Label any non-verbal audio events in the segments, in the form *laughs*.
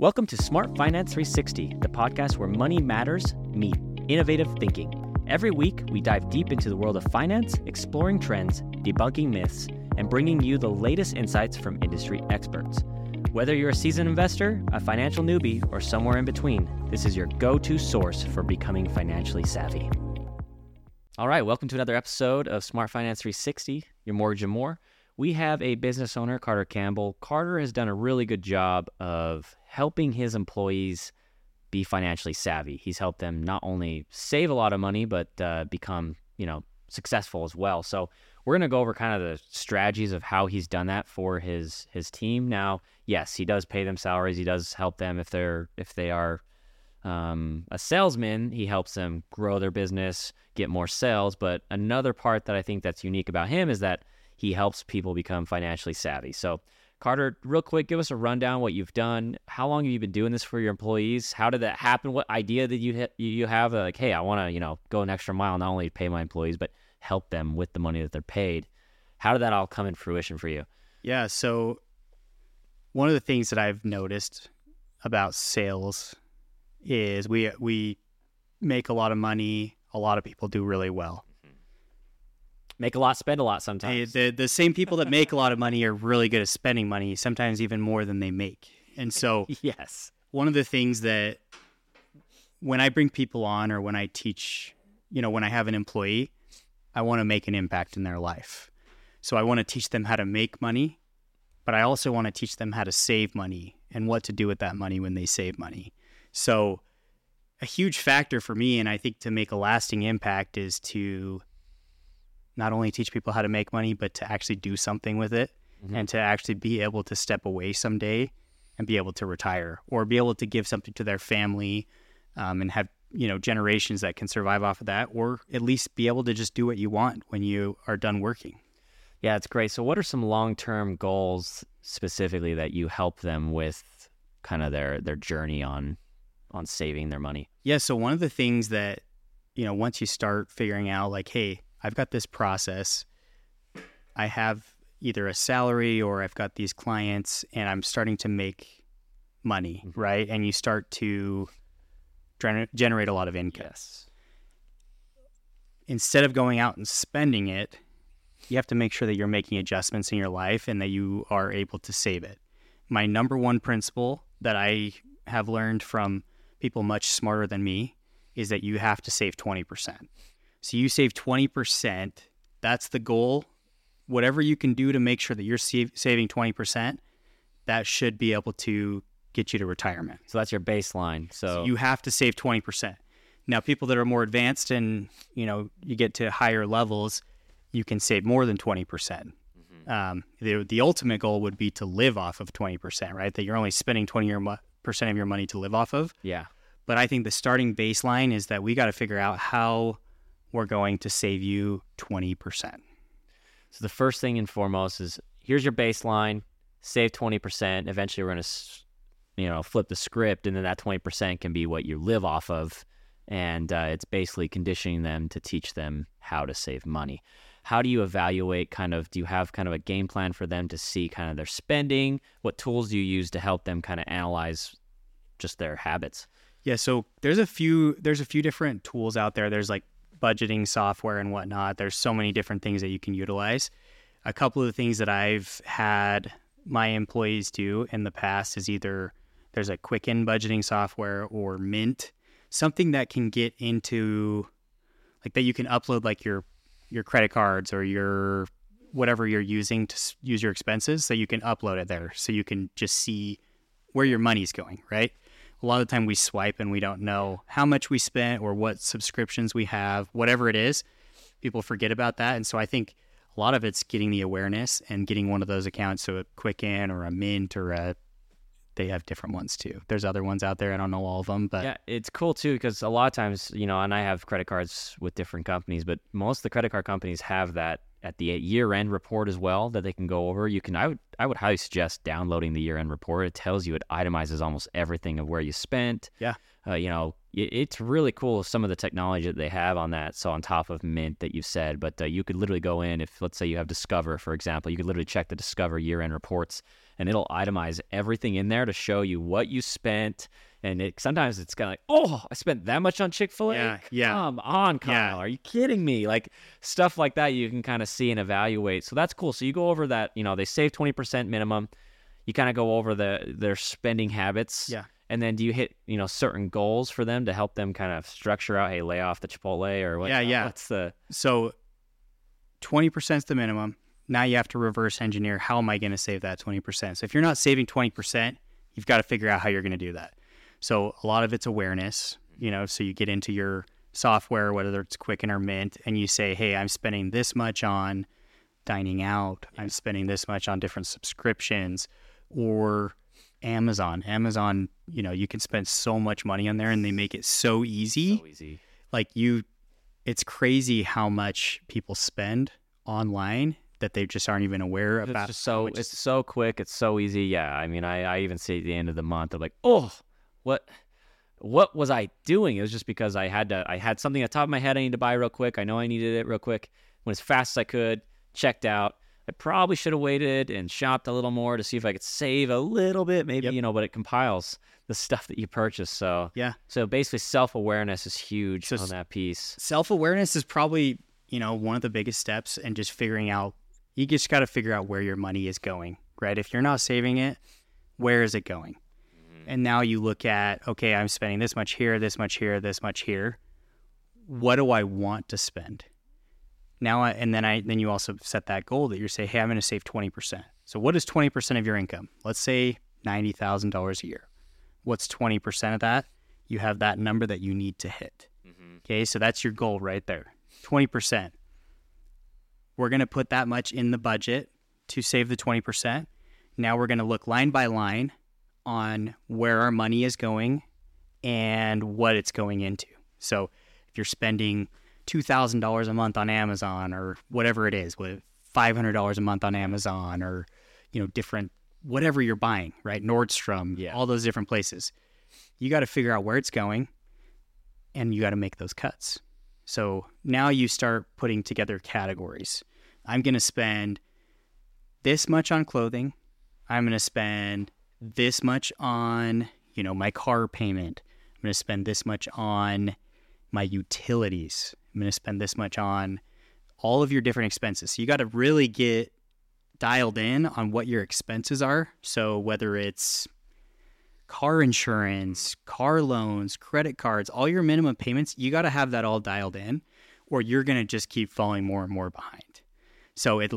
Welcome to Smart Finance 360, the podcast where money matters meet innovative thinking. Every week, we dive deep into the world of finance, exploring trends, debunking myths, and bringing you the latest insights from industry experts. Whether you're a seasoned investor, a financial newbie, or somewhere in between, this is your go to source for becoming financially savvy. All right, welcome to another episode of Smart Finance 360, your mortgage and more. We have a business owner, Carter Campbell. Carter has done a really good job of helping his employees be financially savvy. He's helped them not only save a lot of money, but uh, become, you know, successful as well. So we're going to go over kind of the strategies of how he's done that for his his team. Now, yes, he does pay them salaries. He does help them if they're if they are um, a salesman. He helps them grow their business, get more sales. But another part that I think that's unique about him is that he helps people become financially savvy. So, Carter, real quick, give us a rundown what you've done. How long have you been doing this for your employees? How did that happen? What idea did you you have? Like, hey, I want to you know go an extra mile, not only pay my employees but help them with the money that they're paid. How did that all come in fruition for you? Yeah, so one of the things that I've noticed about sales is we we make a lot of money. A lot of people do really well. Make a lot, spend a lot sometimes. The the same people that make a lot of money are really good at spending money, sometimes even more than they make. And so, *laughs* yes, one of the things that when I bring people on or when I teach, you know, when I have an employee, I want to make an impact in their life. So I want to teach them how to make money, but I also want to teach them how to save money and what to do with that money when they save money. So a huge factor for me and I think to make a lasting impact is to not only teach people how to make money, but to actually do something with it mm-hmm. and to actually be able to step away someday and be able to retire or be able to give something to their family um, and have you know generations that can survive off of that or at least be able to just do what you want when you are done working. Yeah it's great. So what are some long-term goals specifically that you help them with kind of their their journey on on saving their money? Yeah so one of the things that you know once you start figuring out like hey I've got this process. I have either a salary or I've got these clients and I'm starting to make money, mm-hmm. right? And you start to generate a lot of income. Yes. Instead of going out and spending it, you have to make sure that you're making adjustments in your life and that you are able to save it. My number one principle that I have learned from people much smarter than me is that you have to save 20%. So you save 20%. That's the goal. Whatever you can do to make sure that you're saving 20%, that should be able to get you to retirement. So that's your baseline. So, so you have to save 20%. Now, people that are more advanced and, you know, you get to higher levels, you can save more than 20%. Mm-hmm. Um, the, the ultimate goal would be to live off of 20%, right? That you're only spending 20% of your money to live off of. Yeah. But I think the starting baseline is that we got to figure out how we're going to save you 20%. So the first thing and foremost is here's your baseline, save 20%. Eventually we're going to you know, flip the script and then that 20% can be what you live off of and uh, it's basically conditioning them to teach them how to save money. How do you evaluate kind of do you have kind of a game plan for them to see kind of their spending? What tools do you use to help them kind of analyze just their habits? Yeah, so there's a few there's a few different tools out there. There's like budgeting software and whatnot. There's so many different things that you can utilize. A couple of the things that I've had my employees do in the past is either there's a Quicken budgeting software or Mint, something that can get into like that you can upload like your your credit cards or your whatever you're using to use your expenses so you can upload it there so you can just see where your money's going, right? A lot of the time we swipe and we don't know how much we spent or what subscriptions we have, whatever it is. People forget about that. And so I think a lot of it's getting the awareness and getting one of those accounts. So a Quicken or a Mint or a they have different ones too. There's other ones out there. I don't know all of them, but yeah, it's cool too because a lot of times, you know, and I have credit cards with different companies, but most of the credit card companies have that at the year end report as well that they can go over. You can I would I would highly suggest downloading the year end report. It tells you it itemizes almost everything of where you spent. Yeah. Uh, you know, it, it's really cool some of the technology that they have on that. So on top of Mint that you said, but uh, you could literally go in if let's say you have Discover for example, you could literally check the Discover year end reports and it'll itemize everything in there to show you what you spent. And it sometimes it's kind of like, oh, I spent that much on Chick Fil A. Yeah, yeah. Come on, Kyle. Yeah. Are you kidding me? Like stuff like that, you can kind of see and evaluate. So that's cool. So you go over that. You know, they save twenty percent minimum. You kind of go over the their spending habits. Yeah. And then do you hit you know certain goals for them to help them kind of structure out? Hey, lay off the Chipotle or what? Yeah, yeah. What's the So 20% is the minimum. Now you have to reverse engineer how am I going to save that 20%? So if you're not saving 20%, you've got to figure out how you're going to do that. So a lot of it's awareness, you know, so you get into your software, whether it's Quicken or Mint, and you say, hey, I'm spending this much on dining out, I'm spending this much on different subscriptions, or Amazon. Amazon, you know, you can spend so much money on there and they make it so easy so easy? like you it's crazy how much people spend online that they just aren't even aware It's about just so it's so quick. It's so easy. Yeah, I mean, I, I even see at the end of the month, I'm like, oh, what what was I doing? It was just because I had to. I had something at the top of my head I need to buy real quick. I know I needed it real quick. Went as fast as I could. Checked out. I probably should have waited and shopped a little more to see if I could save a little bit, maybe Yep. you know. But it compiles the *laughs* stuff that you purchase. So yeah so basically, self awareness is huge So on that piece. self-awareness is probably you know one of the biggest steps and just figuring out you just got to figure out where your money is going right if you're not saving it where is it going and now you look at okay i'm spending this much here this much here this much here. What do i want to spend? Now I, and then i then you also set that goal that you're saying hey i'm going to save 20% so what is 20% of your income? Let's say $90000 a year. What's 20% of that? You have that number that you need to hit. Mm-hmm. Okay, so that's your goal right there 20%. We're going to put that much in the budget to save the 20%. Now we're going to look line by line on where our money is going and what it's going into. So if you're spending $2,000 a month on Amazon or whatever it is, with $500 a month on Amazon or, you know, different, whatever you're buying, right? Nordstrom, Yeah. all those different places. You got to figure out where it's going and you got to make those cuts. So now you start putting together categories. I'm going to spend this much on clothing. I'm going to spend this much on, you know, my car payment. I'm going to spend this much on my utilities. I'm going to spend this much on all of your different expenses. So you got to really get dialed in on what your expenses are. So whether it's car insurance, car loans, credit cards, all your minimum payments, you got to have that all dialed in or you're going to just keep falling more and more behind. So it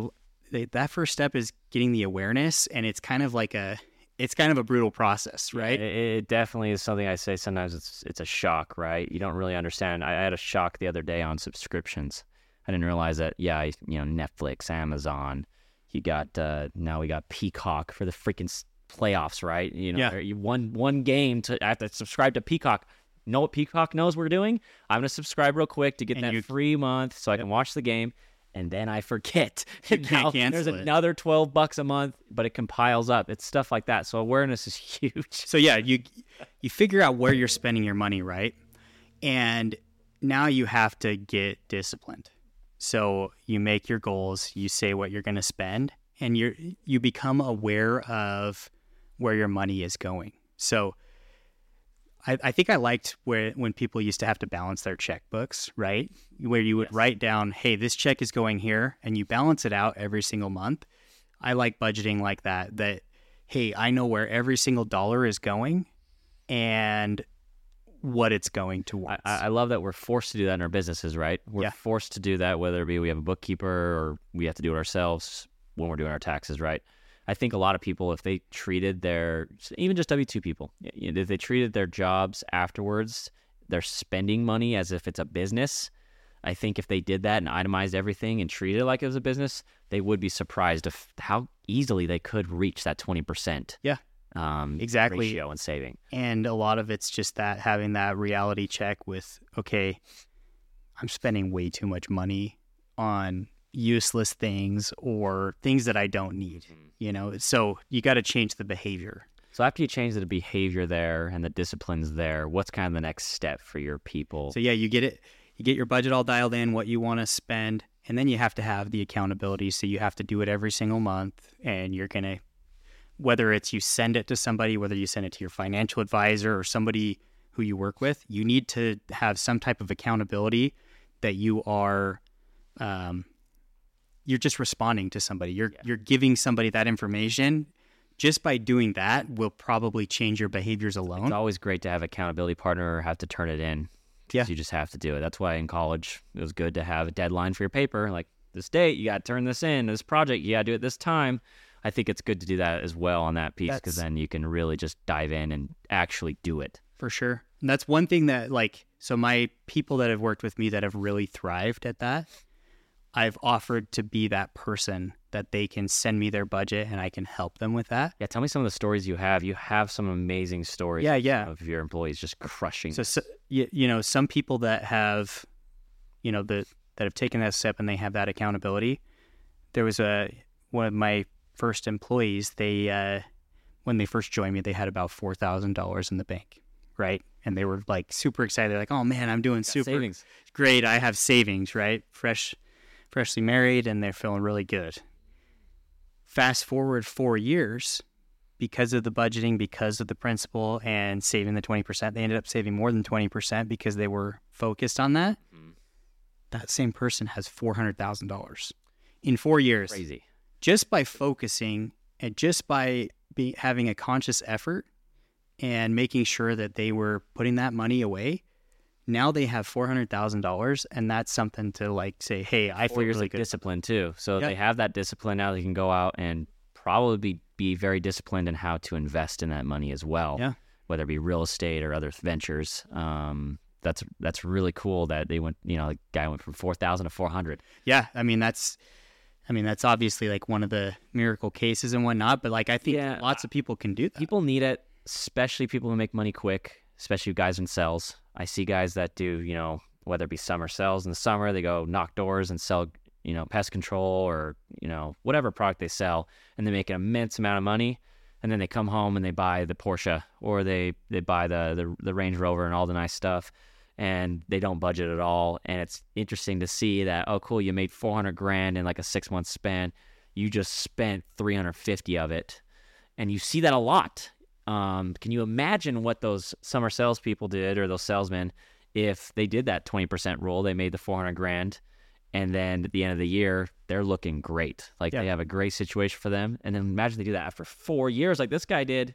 that first step is getting the awareness and it's kind of like a it's kind of a brutal process, right? It, it definitely is something I say sometimes it's it's a shock, right? You don't really understand. I, I had a shock the other day on subscriptions. I didn't realize that. Yeah, you know, Netflix, Amazon. You got uh, now we got Peacock for the freaking playoffs, right? You know, Yeah. you one one game to I have to subscribe to Peacock. Know what Peacock knows we're doing? I'm gonna subscribe real quick to get And that you- free month so I can watch the game. And then I forget. *laughs* And can't now cancel there's it. another twelve bucks a month, but it compiles up. It's stuff like that. So awareness is *laughs* huge. So yeah, you you figure out where you're spending your money, right? And now you have to get disciplined. So you make your goals, you say what you're going to spend, and you you become aware of where your money is going. So I, I think I liked where when people used to have to balance their checkbooks, right? Where you would Yes. write down, "Hey, this check is going here," and you balance it out every single month. I like budgeting like that. That hey, I know where every single dollar is going, and what it's going towards. I I love that we're forced to do that in our businesses, right? We're Yeah. forced to do that, whether it be we have a bookkeeper or we have to do it ourselves when we're doing our taxes, right? I think a lot of people, if they treated their, even just W 2 people, y- y- if they treated their jobs afterwards, they're spending money as if it's a business, I think if they did that and itemized everything and treated it like it was a business, they would be surprised of how easily they could reach that 20%. Yeah. Um, Exactly. ratio and saving. and a lot of it's just that having that reality check with okay i'm spending way too much money on useless things or things that i don't need you know? So you got to change the behavior. So after you change the behavior there and the disciplines there, what's kind of the next step for your people? so yeah you get it you get your budget all dialed in what you want to spend and then you have to have the accountability. So you have to do it every single month and you're going to whether it's you send it to somebody, whether you send it to your financial advisor or somebody who you work with, you need to have some type of accountability that you are um, you're just responding to somebody. You're Yeah. you're giving somebody that information. Just by doing that will probably change your behaviors alone. It's always great to have accountability partner or have to turn it in. Yeah. You just have to do it. That's why in college it was good to have a deadline for your paper. Like this date, you got to turn this in. This project, you got to do it this time. I think it's good to do that as well on that piece because then you can really just dive in and actually do it. for sure. And that's one thing that like so my people that have worked with me that have really thrived at that, I've offered to be that person that they can send me their budget and I can help them with that. Yeah, tell me some of the stories you have. You have some amazing stories. Yeah, yeah. Of your employees just crushing. So, so you, you know, some people that have, you know, the that have taken that step and they have that accountability. There was a one of my first employees. They uh, when they first joined me, they had about four thousand dollars in the bank, right? And they were like super excited, They're like, "Oh man, I'm doing super savings. great. I have savings, right? Fresh, freshly married, and they're feeling really good." Fast forward four years, because of the budgeting, because of the principle, and saving the twenty percent, they ended up saving more than twenty percent because they were focused on that. Mhm. That same person has four hundred thousand dollars in four years, Crazy. just by focusing and just by be, having a conscious effort and making sure that they were putting that money away. Now they have four hundred thousand dollars, and that's something to like say, "Hey, I Four feel of good." discipline too. So Yeah. they have that discipline now. They can go out and probably be, be very disciplined in how to invest in that money as well. Yeah. Whether it be real estate or other ventures. Um, that's that's really cool that they went. You know, the guy went from four thousand to four hundred. Yeah, I mean that's, I mean that's obviously like one of the miracle cases and whatnot. But like I think Yeah, lots of people can do that. People need it, especially people who make money quick, especially guys in sales. I see guys that do, you know, whether it be summer sales in the summer, they go knock doors and sell, you know, pest control or, you know, whatever product they sell, and they make an immense amount of money. And then they come home and they buy the Porsche or they, they buy the, the, the Range Rover and all the nice stuff. And they don't budget at all. And it's interesting to see that, oh, cool, you made 400 grand in like a six month span. You just spent 350 of it and you see that a lot. Um, can you imagine what those summer salespeople did or those salesmen if they did that 20% rule? They made the 400 grand, and then at the end of the year, they're looking great. Like Yeah. they have a great situation for them. And then imagine they do that after four years, like this guy did.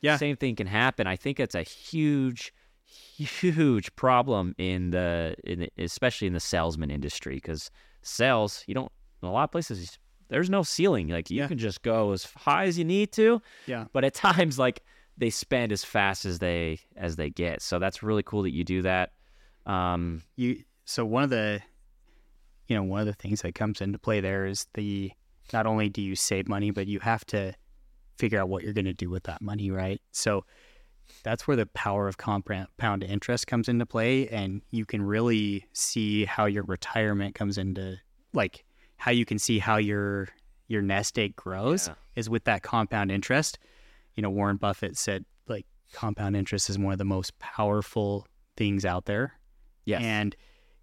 Yeah. Same thing can happen. I think it's a huge, huge problem in the, in the especially in the salesman industry because sales, you don't, in a lot of places, there's no ceiling. Like you Yeah. can just go as high as you need to yeah, but at *laughs* times like they spend as fast as they as they get so that's really cool that you do that um you. So one of the, you know, one of the things that comes into play there is the not only do you save money, but you have to figure out what you're going to do with that money, right? So that's where the power of compound interest comes into play, and you can really see how your retirement comes into like how you can see how your your nest egg grows Yeah. is with that compound interest. You know, Warren Buffett said like compound interest is one of the most powerful things out there, yes and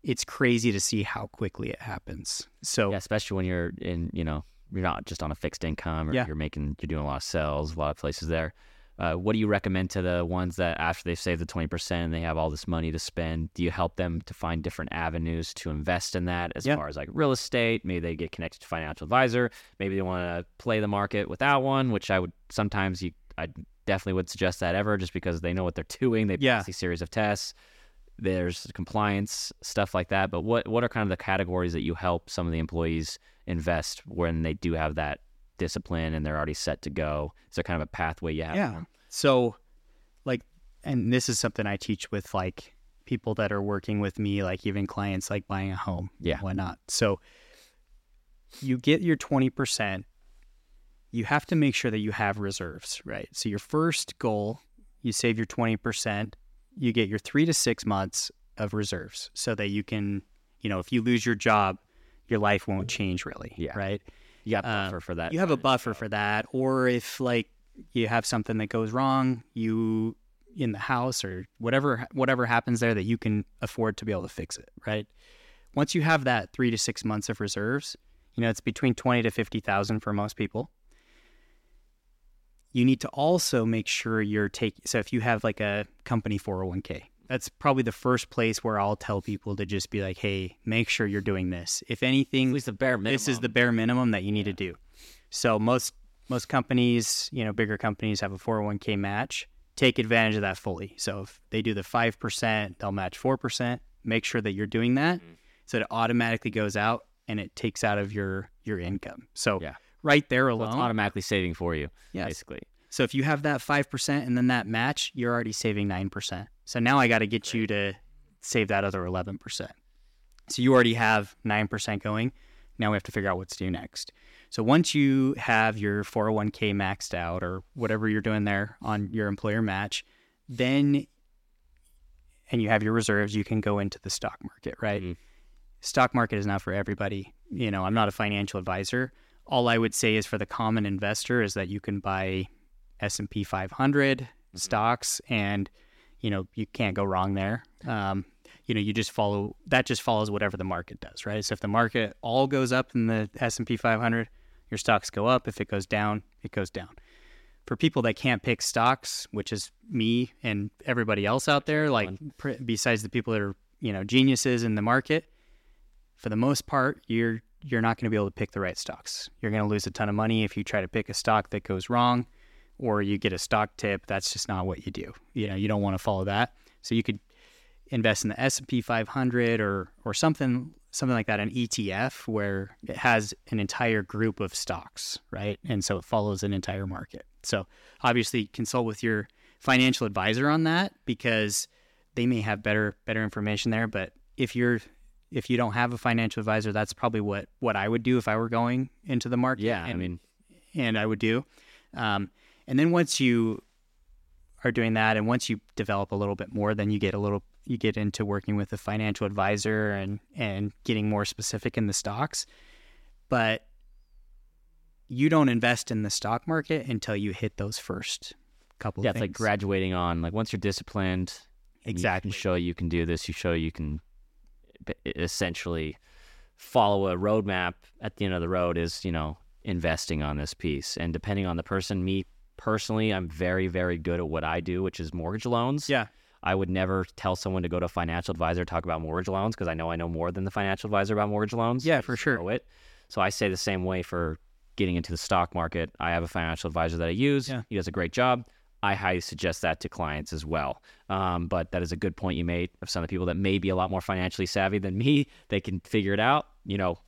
it's crazy to see how quickly it happens. So yeah especially when you're in you know you're not just on a fixed income or Yeah. you're making you're doing a lot of sales a lot of places there uh, what do you recommend to the ones that after they've saved the 20% and they have all this money to spend do you help them to find different avenues to invest in that as Yeah. far as like real estate maybe they get connected to financial advisor maybe they want to play the market without one which i would sometimes you i definitely would suggest that ever just because they know what they're doing they Yeah. pass a series of tests there's compliance stuff like that but what what are kind of the categories that you help some of the employees invest when they do have that discipline and they're already set to go is there kind of a pathway you have Yeah. So, like, and this is something I teach with like people that are working with me, like even clients like buying a home, Yeah. why not? So, you get your twenty percent. You have to make sure that you have reserves, right? So your first goal, you save your twenty percent. You get your three to six months of reserves, so that you can, you know, if you lose your job, your life won't change really, Yeah. right? you got Uh, buffer for that you have a buffer for that or if like you have something that goes wrong you in the house or whatever whatever happens there that you can afford to be able to fix it right once you have that three to six months of reserves you know it's between 20 to 50000 for most people you need to also make sure you're taking. So if you have like a company 401k, that's probably the first place where I'll tell people to just be like, hey, make sure you're doing this. If anything, At least the bare minimum. this is the bare minimum that you need to do. So most most companies, you know, bigger companies have a 401k match. Take advantage of that fully. So if they do the 5%, they'll match 4%. Make sure that you're doing that Mm-hmm. so it automatically goes out and it takes out of your your income. So Yeah. Right there So it's alone. automatically saving for you, Yes. basically. So if you have that 5% and then that match, you're already saving 9%. So now I got to get you to save that other 11%. So you already have 9% going. Now we have to figure out what to do next. So once you have your 401k maxed out or whatever you're doing there on your employer match, then and you have your reserves, you can go into the stock market, right? Mhm. Stock market is not for everybody. You know, I'm not a financial advisor. All I would say is for the common investor is that you can buy S&P 500 stocks and you know, you can't go wrong there. Um, you know, you just follow that just follows whatever the market does, right? So if the market all goes up in the S&P 500, your stocks go up. If it goes down, it goes down. For people that can't pick stocks, which is me and everybody else out there, like pr- besides the people that are, you know, geniuses in the market, for the most part, you're you're not going to be able to pick the right stocks. You're going to lose a ton of money if you try to pick a stock that goes wrong or you get a stock tip. That's just not what you do. You know, you don't want to follow that. So you could invest in the S&P 500 or or something something like that an ETF where it has an entire group of stocks, right? And so it follows an entire market. So obviously consult with your financial advisor on that because they may have better better information there, but if you're if you don't have a financial advisor, that's probably what what I would do if I were going into the market. Yeah, I mean, and I would do. Um, and then once you are doing that, and once you develop a little bit more, then you get a little you get into working with a financial advisor and and getting more specific in the stocks. But you don't invest in the stock market until you hit those first couple. yeah, it's like graduating on. Like once you're disciplined, Exactly. You can show you can do this. You show you can essentially follow a roadmap. At the end of the road is you know investing on this piece, and depending on the person, me personally, I'm very very good at what I do, which is mortgage loans. Yeah. I would never tell someone to go to a financial advisor talk about mortgage loans because I know I know more than the financial advisor about mortgage loans. Yeah, for sure. it. So I say the same way for getting into the stock market. I have a financial advisor that I use. Yeah. He does a great job. I highly suggest that to clients as well. Um, but that is a good point you made of some of the people that may be a lot more financially savvy than me. They can figure it out. You know,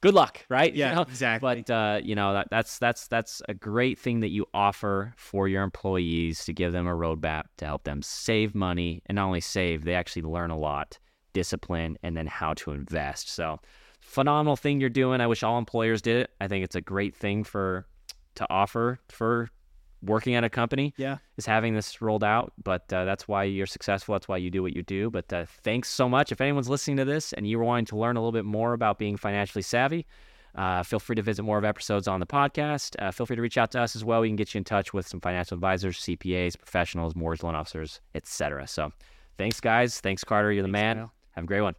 good luck, right? *laughs* You Yeah, know? exactly. But uh, you know that that's that's that's a great thing that you offer for your employees to give them a roadmap to help them save money and not only save, they actually learn a lot, discipline, and then how to invest. So phenomenal thing you're doing. I wish all employers did it. I think it's a great thing for to offer for working at a company Yeah. is having this rolled out. But uh, that's why you're successful. That's why you do what you do. But uh, thanks so much. If anyone's listening to this and you're wanting to learn a little bit more about being financially savvy, uh, feel free to visit more of episodes on the podcast. Uh, feel free to reach out to us as well. We can get you in touch with some financial advisors, CPAs, professionals, mortgage loan officers, etc. So, thanks, guys. Thanks, Carter. You're the man. Kyle. Have a great one.